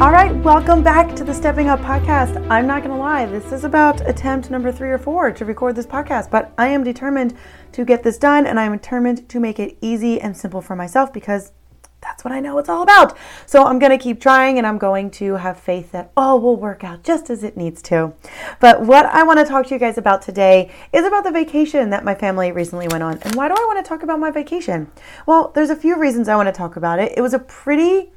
All right, welcome back to the Stepping Up podcast. I'm not going to lie, this is about attempt number three or four to record this podcast, but I am determined to get this done and I'm determined to make it easy and simple for myself because that's what I know it's all about. So I'm going to keep trying and I'm going to have faith that all will work out just as it needs to. But what I want to talk to you guys about today is about the vacation that my family recently went on. And why do I want to talk about my vacation? Well, there's a few reasons I want to talk about it. It was a pretty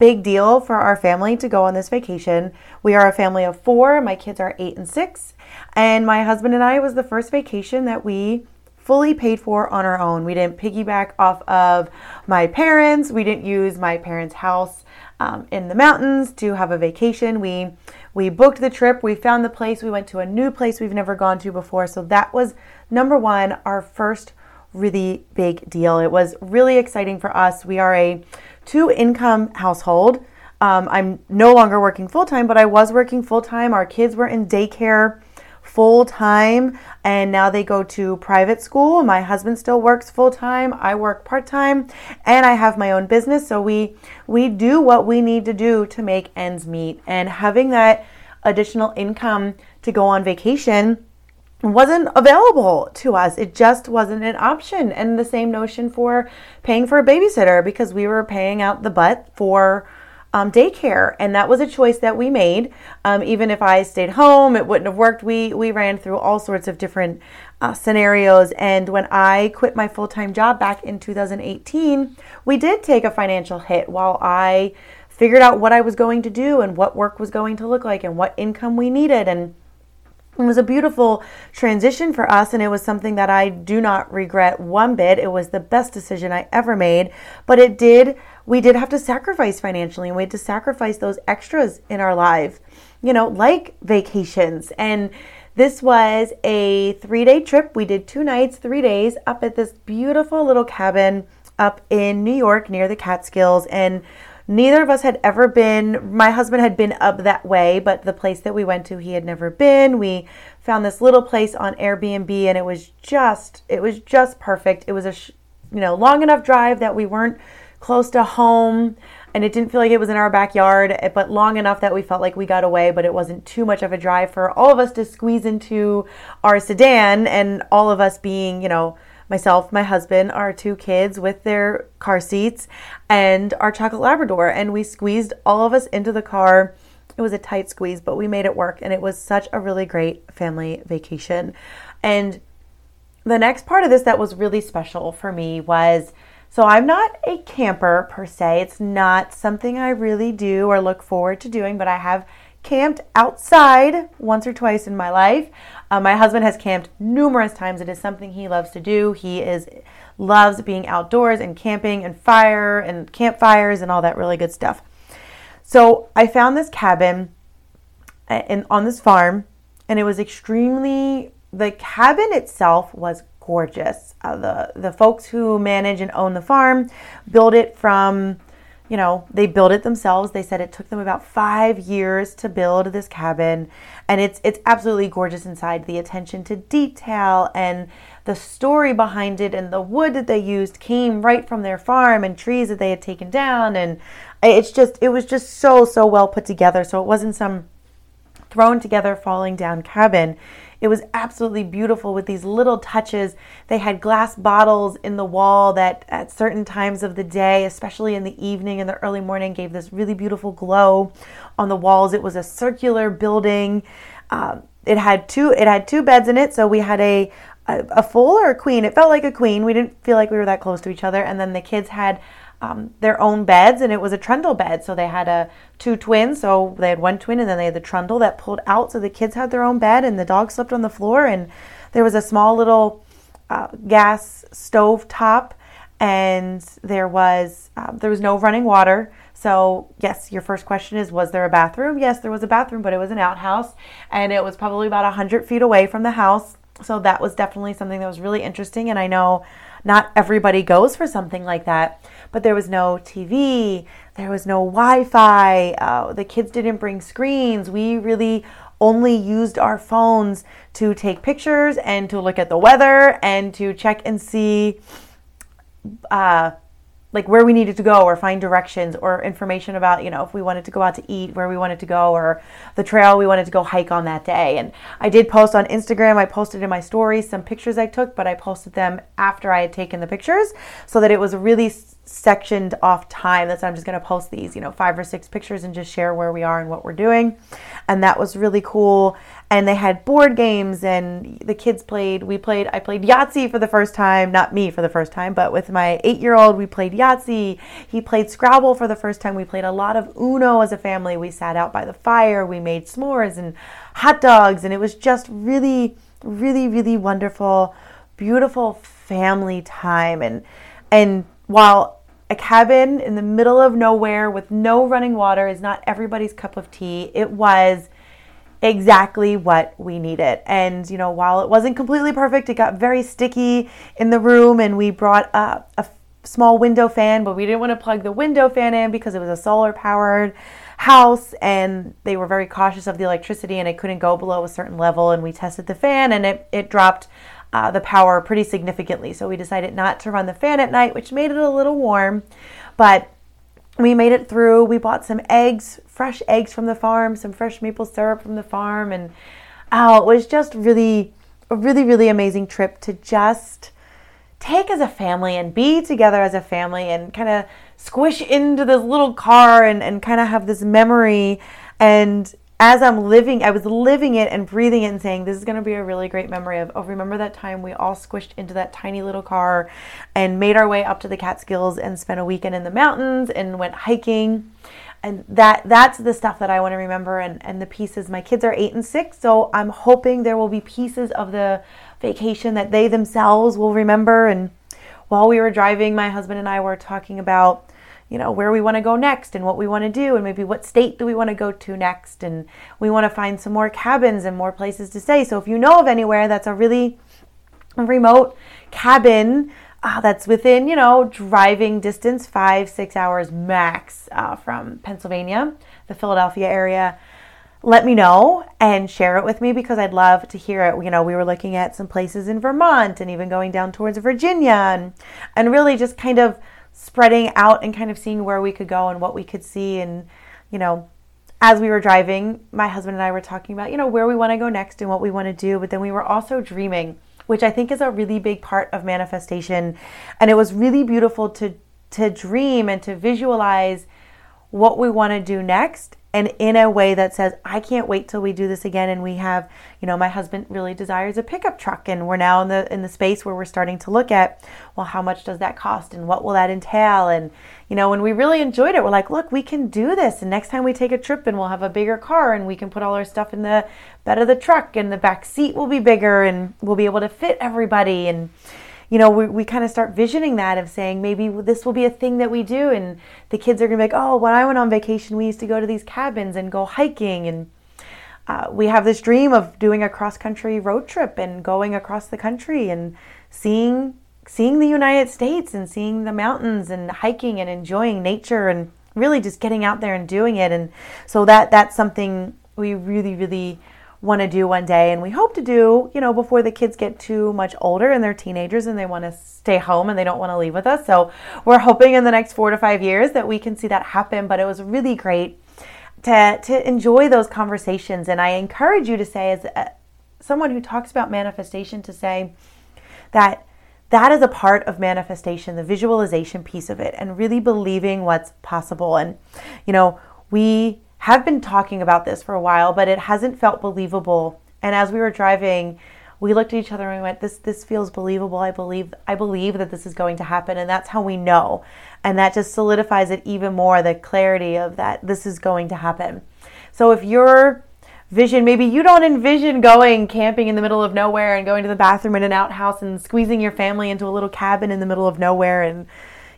big deal for our family to go on this vacation. We are a family of four. My kids are eight and six. And my husband and I was the first vacation that we fully paid for on our own. We didn't piggyback off of my parents. We didn't use my parents' house um, in the mountains to have a vacation. We we booked the trip. We found the place. We went to a new place we've never gone to before. So that was number one, our first really big deal. It was really exciting for us. We are a two income household. Um, I'm no longer working full time, but I was working full time. Our kids were in daycare full time, and now they go to private school. My husband still works full time. I work part time, and I have my own business. So we we do what we need to do to make ends meet. And having that additional income to go on vacation wasn't available to us. It just wasn't an option. And the same notion for paying for a babysitter because we were paying out the butt for um, daycare, and that was a choice that we made. Um, even if I stayed home, it wouldn't have worked. We we ran through all sorts of different uh, scenarios, and when I quit my full time job back in 2018, we did take a financial hit while I figured out what I was going to do and what work was going to look like and what income we needed and it was a beautiful transition for us, and it was something that I do not regret one bit. It was the best decision I ever made, but it did, we did have to sacrifice financially, and we had to sacrifice those extras in our lives, you know, like vacations. And this was a three day trip. We did two nights, three days up at this beautiful little cabin up in New York near the Catskills. And Neither of us had ever been, my husband had been up that way, but the place that we went to, he had never been. We found this little place on Airbnb and it was just, it was just perfect. It was a, you know, long enough drive that we weren't close to home and it didn't feel like it was in our backyard, eh, but long enough that we felt like we got away, but it wasn't too much of a drive for all of us to squeeze into our sedan and all of us being, you know, myself, my husband, our two kids with their car seats, and our chocolate Labrador. And we squeezed all of us into the car. It was a tight squeeze, but we made it work. And it was such a really great family vacation. And the next part of this that was really special for me was so I'm not a camper per se. It's not something I really do or look forward to doing, but I have camped outside once or twice in my life. Uh, my husband has camped numerous times. It is something he loves to do. He is loves being outdoors and camping and fire and campfires and all that really good stuff. So I found this cabin uh, in, on this farm, and it was extremely. The cabin itself was gorgeous. Uh, the the folks who manage and own the farm built it from you know, they built it themselves. They said it took them about five years to build this cabin, and it's it's absolutely gorgeous inside. The attention to detail and the story behind it, and the wood that they used came right from their farm and trees that they had taken down, and it's just it was just so so well put together. So it wasn't some thrown together falling down cabin. It was absolutely beautiful with these little touches. They had glass bottles in the wall that at certain times of the day, especially in the evening and the early morning, gave this really beautiful glow on the walls. It was a circular building. Um, it had two it had two beds in it, so we had a a, a fool or a queen. It felt like a queen. We didn't feel like we were that close to each other. And then the kids had um, their own beds, and it was a trundle bed. So they had a two twins. So they had one twin, and then they had the trundle that pulled out. So the kids had their own bed, and the dog slept on the floor. And there was a small little uh, gas stove top, and there was uh, there was no running water. So, yes, your first question is Was there a bathroom? Yes, there was a bathroom, but it was an outhouse and it was probably about 100 feet away from the house. So, that was definitely something that was really interesting. And I know not everybody goes for something like that, but there was no TV, there was no Wi Fi, uh, the kids didn't bring screens. We really only used our phones to take pictures and to look at the weather and to check and see. Uh, like where we needed to go or find directions or information about you know if we wanted to go out to eat where we wanted to go or the trail we wanted to go hike on that day and i did post on instagram i posted in my stories some pictures i took but i posted them after i had taken the pictures so that it was really sectioned off time. That's i'm just going to post these you know five or six pictures and just share where we are and what we're doing. And that was really cool. And they had board games and the kids played. We played i played yahtzee for the first time. Not me for the first time but with my eight year old we played yahtzee. He played scrabble for the first time. We played a lot of uno as a family. We sat out by the fire. We made s'mores and hot dogs. And it was just really really really wonderful beautiful family time. And and while a cabin in the middle of nowhere with no running water is not everybody's cup of tea it was exactly what we needed. And, you know, while it wasn't completely perfect, it got very sticky in the room, and we brought up a small window fan, but we didn't want to plug the window fan in because it was a solar powered house and they were very cautious of the electricity and it couldn't go below a certain level and we tested the fan and it, it dropped uh, the power pretty significantly so we decided not to run the fan at night which made it a little warm but we made it through. We bought some eggs, fresh eggs from the farm, some fresh maple syrup from the farm, and oh, it was just really a really really amazing trip to just take as a family and be together as a family and kind of squish into this little car and, and kind of have this memory and as I'm living, I was living it and breathing it and saying, this is going to be a really great memory of, oh, remember that time we all squished into that tiny little car and made our way up to the Catskills and spent a weekend in the mountains and went hiking. And that that's the stuff that I want to remember and, and the pieces. My kids are eight and six, so I'm hoping there will be pieces of the vacation that they themselves will remember. And while we were driving, my husband and I were talking about you know where we want to go next and what we want to do and maybe what state do we want to go to next and we want to find some more cabins and more places to stay so if you know of anywhere that's a really remote cabin uh, that's within you know driving distance five six hours max uh, from pennsylvania the philadelphia area let me know and share it with me because I'd love to hear it. You know, we were looking at some places in Vermont and even going down towards Virginia and and really just kind of spreading out and kind of seeing where we could go and what we could see. And you know as we were driving my husband and I were talking about you know where we want to go next and what we want to do. But then we were also dreaming which I think is a really big part of manifestation. And it was really beautiful to to dream and to visualize what we want to do next and in a way that says i can't wait till we do this again and we have you know my husband really desires a pickup truck and we're now in the in the space where we're starting to look at well how much does that cost and what will that entail? And you know when we really enjoyed it we're like look we can do this and next time we take a trip and we'll have a bigger car and we can put all our stuff in the bed of the truck and the back seat will be bigger and we'll be able to fit everybody and you know, we, we kind of start visioning that of saying maybe this will be a thing that we do. And the kids are going to be like, oh, when I went on vacation, we used to go to these cabins and go hiking. And uh, we have this dream of doing a cross country road trip and going across the country and seeing seeing the United States and seeing the mountains and hiking and enjoying nature and really just getting out there and doing it. And so that that's something we really, really want to do one day and we hope to do, you know, before the kids get too much older and they're teenagers and they want to stay home and they don't want to leave with us. So we're hoping in the next 4 to 5 years that we can see that happen, but it was really great to to enjoy those conversations and I encourage you to say as a, someone who talks about manifestation to say that that is a part of manifestation, the visualization piece of it and really believing what's possible and you know, we have been talking about this for a while, but it hasn't felt believable. And as we were driving, we looked at each other and we went, "This this feels believable. I believe I believe that this is going to happen." And that's how we know, and that just solidifies it even more. The clarity of that this is going to happen. So if your vision, maybe you don't envision going camping in the middle of nowhere and going to the bathroom in an outhouse and squeezing your family into a little cabin in the middle of nowhere and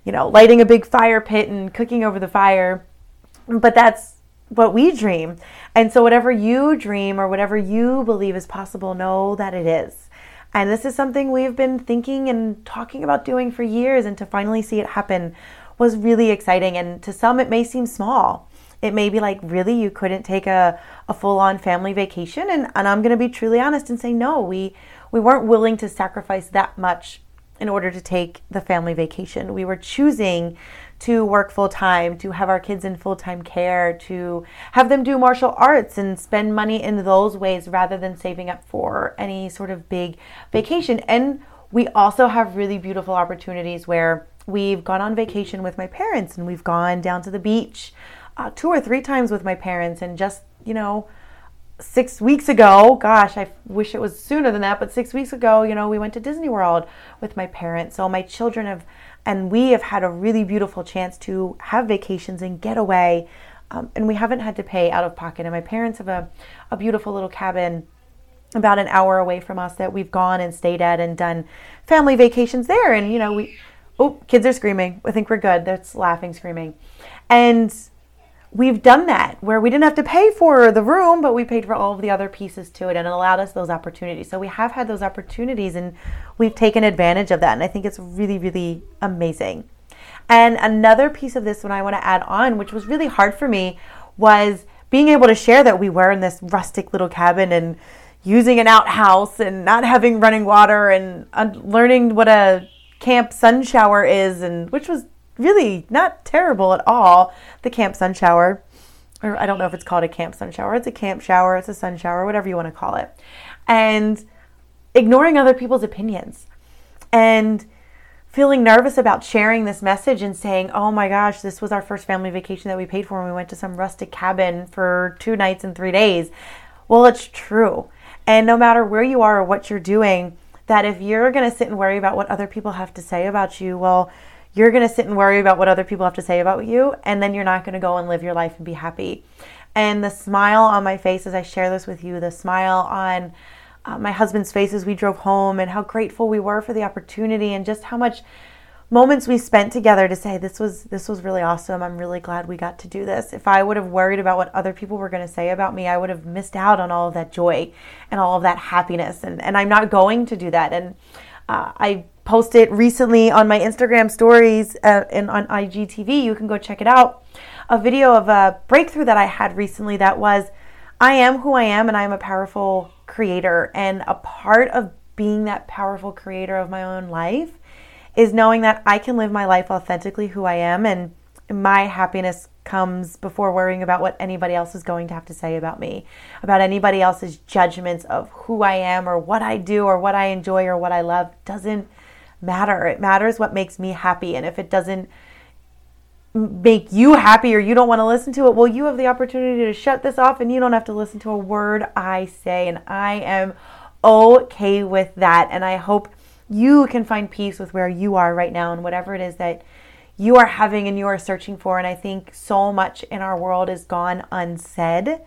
you know lighting a big fire pit and cooking over the fire, but that's what we dream. And so, whatever you dream or whatever you believe is possible, know that it is. And this is something we've been thinking and talking about doing for years, and to finally see it happen was really exciting. And to some, it may seem small. It may be like, really, you couldn't take a, a full on family vacation? And, and I'm going to be truly honest and say, no, we, we weren't willing to sacrifice that much in order to take the family vacation. We were choosing to work full time, to have our kids in full time care, to have them do martial arts and spend money in those ways rather than saving up for any sort of big vacation. And we also have really beautiful opportunities where we've gone on vacation with my parents and we've gone down to the beach uh, two or three times with my parents and just, you know, six weeks ago, gosh, I wish it was sooner than that, but six weeks ago, you know, we went to Disney World with my parents. So my children have and we have had a really beautiful chance to have vacations and get away. Um, and we haven't had to pay out of pocket. And my parents have a, a beautiful little cabin about an hour away from us that we've gone and stayed at and done family vacations there. And, you know, we, oh, kids are screaming. I think we're good. That's laughing, screaming. And we've done that where we didn't have to pay for the room, but we paid for all of the other pieces to it and it allowed us those opportunities. So we have had those opportunities and we've taken advantage of that. And I think it's really, really amazing. And another piece of this, when I want to add on, which was really hard for me, was being able to share that we were in this rustic little cabin and using an outhouse and not having running water and learning what a camp sun shower is and which was really not terrible at all. The camp sun shower, or I don't know if it's called a camp sun shower. It's a camp shower, it's a sun shower, whatever you want to call it. And ignoring other people's opinions and feeling nervous about sharing this message and saying, oh my gosh, this was our first family vacation that we paid for and we went to some rustic cabin for two nights and three days. Well, it's true. And no matter where you are or what you're doing, that if you're going to sit and worry about what other people have to say about you, well, you're going to sit and worry about what other people have to say about you, and then you're not going to go and live your life and be happy. And the smile on my face as I share this with you, the smile on uh, my husband's face as we drove home, and how grateful we were for the opportunity, and just how much moments we spent together to say this was this was really awesome. I'm really glad we got to do this. If I would have worried about what other people were going to say about me, I would have missed out on all of that joy and all of that happiness. And and I'm not going to do that. And uh, I posted recently on my Instagram stories uh, and on IGTV. You can go check it out. A video of a breakthrough that I had recently that was I am who I am and I am a powerful creator. And a part of being that powerful creator of my own life is knowing that I can live my life authentically who I am and my happiness comes before worrying about what anybody else is going to have to say about me, about anybody else's judgments of who I am or what I do or what I enjoy or what I love doesn't matter. It matters what makes me happy. And if it doesn't make you happy or you don't want to listen to it, well, you have the opportunity to shut this off and you don't have to listen to a word I say. And I am okay with that. And I hope you can find peace with where you are right now and whatever it is that you are having and you are searching for. And I think so much in our world is gone unsaid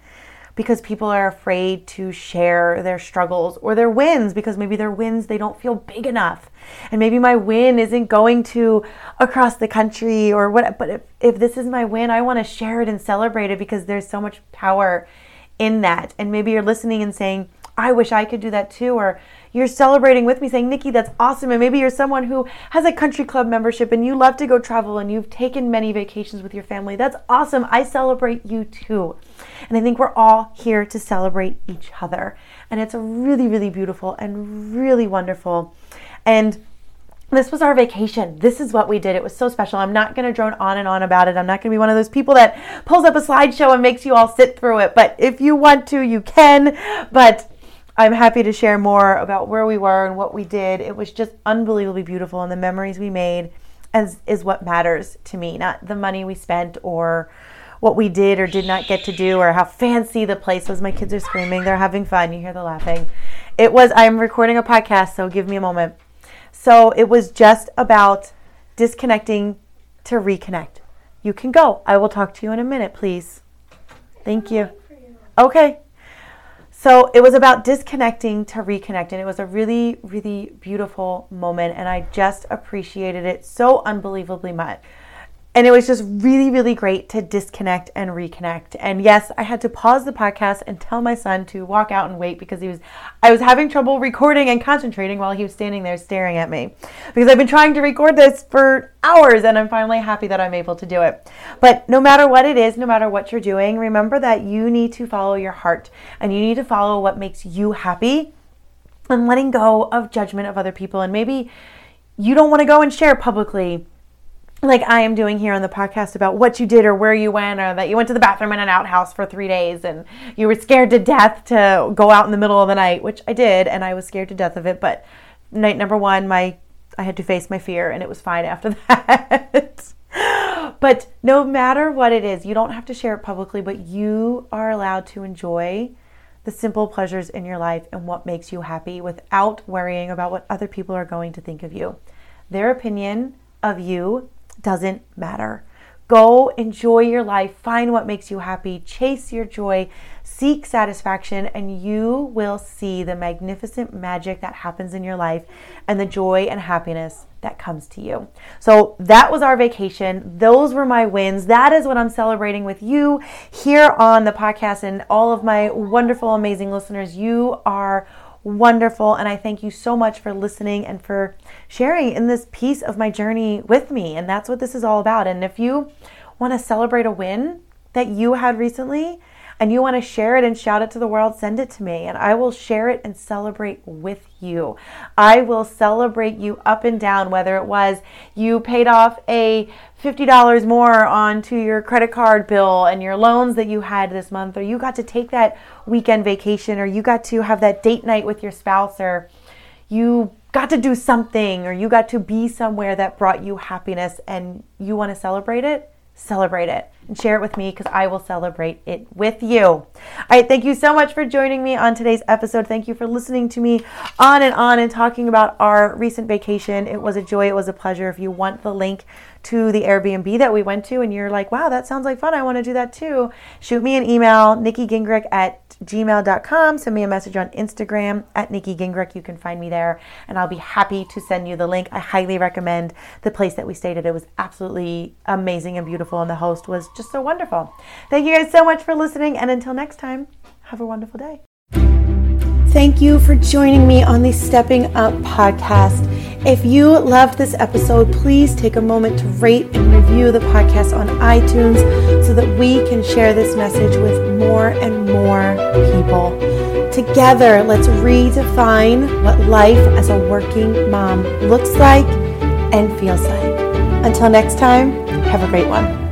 because people are afraid to share their struggles or their wins because maybe their wins they don't feel big enough. And maybe my win isn't going to across the country or what but if, if this is my win, I want to share it and celebrate it because there's so much power in that. And maybe you're listening and saying, I wish I could do that too. Or you're celebrating with me saying, Nikki, that's awesome. And maybe you're someone who has a country club membership and you love to go travel and you've taken many vacations with your family. That's awesome. I celebrate you too. And I think we're all here to celebrate each other. And it's really, really beautiful and really wonderful. And this was our vacation. This is what we did. It was so special. I'm not going to drone on and on about it. I'm not going to be one of those people that pulls up a slideshow and makes you all sit through it. But if you want to, you can. But I'm happy to share more about where we were and what we did. It was just unbelievably beautiful, and the memories we made as, is what matters to me, not the money we spent or what we did or did not get to do or how fancy the place was. My kids are screaming, they're having fun. You hear the laughing. It was, I'm recording a podcast, so give me a moment. So it was just about disconnecting to reconnect. You can go. I will talk to you in a minute, please. Thank you. Okay. So it was about disconnecting to reconnect, and it was a really, really beautiful moment, and I just appreciated it so unbelievably much and it was just really really great to disconnect and reconnect. And yes i had to pause the podcast and tell my son to walk out and wait because he was i was having trouble recording and concentrating while he was standing there staring at me. Because i've been trying to record this for hours and i'm finally happy that i'm able to do it. But no matter what it is no matter what you're doing remember that you need to follow your heart and you need to follow what makes you happy and letting go of judgment of other people. And maybe you don't want to go and share publicly like I am doing here on the podcast about what you did or where you went or that you went to the bathroom in an outhouse for three days and you were scared to death to go out in the middle of the night, which I did, and I was scared to death of it. But night number one, my I had to face my fear, and it was fine after that. but no matter what it is, you don't have to share it publicly, but you are allowed to enjoy the simple pleasures in your life and what makes you happy without worrying about what other people are going to think of you. Their opinion of you doesn't matter. Go enjoy your life, find what makes you happy, chase your joy, seek satisfaction, and you will see the magnificent magic that happens in your life and the joy and happiness that comes to you. So, that was our vacation. Those were my wins. That is what I'm celebrating with you here on the podcast and all of my wonderful, amazing listeners. You are wonderful. And I thank you so much for listening and for sharing in this piece of my journey with me. And that's what this is all about. And if you want to celebrate a win that you had recently, and you want to share it and shout it to the world, send it to me and I will share it and celebrate with you. I will celebrate you up and down, whether it was you paid off a $50 more onto your credit card bill and your loans that you had this month, or you got to take that weekend vacation, or you got to have that date night with your spouse, or you got to do something, or you got to be somewhere that brought you happiness and you want to celebrate it celebrate it and share it with me because I will celebrate it with you. All right, thank you so much for joining me on today's episode. Thank you for listening to me on and on and talking about our recent vacation. It was a joy, it was a pleasure. If you want the link to the Airbnb that we went to and you're like, wow, that sounds like fun, I want to do that too, shoot me an email, Nikki Gingrich at gmail.com. Send me a message on Instagram at Nikki Gingrich. You can find me there, and I'll be happy to send you the link. I highly recommend the place that we stayed at. It was absolutely amazing and beautiful, and the host was just so wonderful. Thank you guys so much for listening, and until next time, have a wonderful day. Thank you for joining me on the Stepping Up podcast. If you loved this episode, please take a moment to rate and review the podcast on iTunes so that we can share this message with more and more people. Together, let's redefine what life as a working mom looks like and feels like. Until next time, have a great one.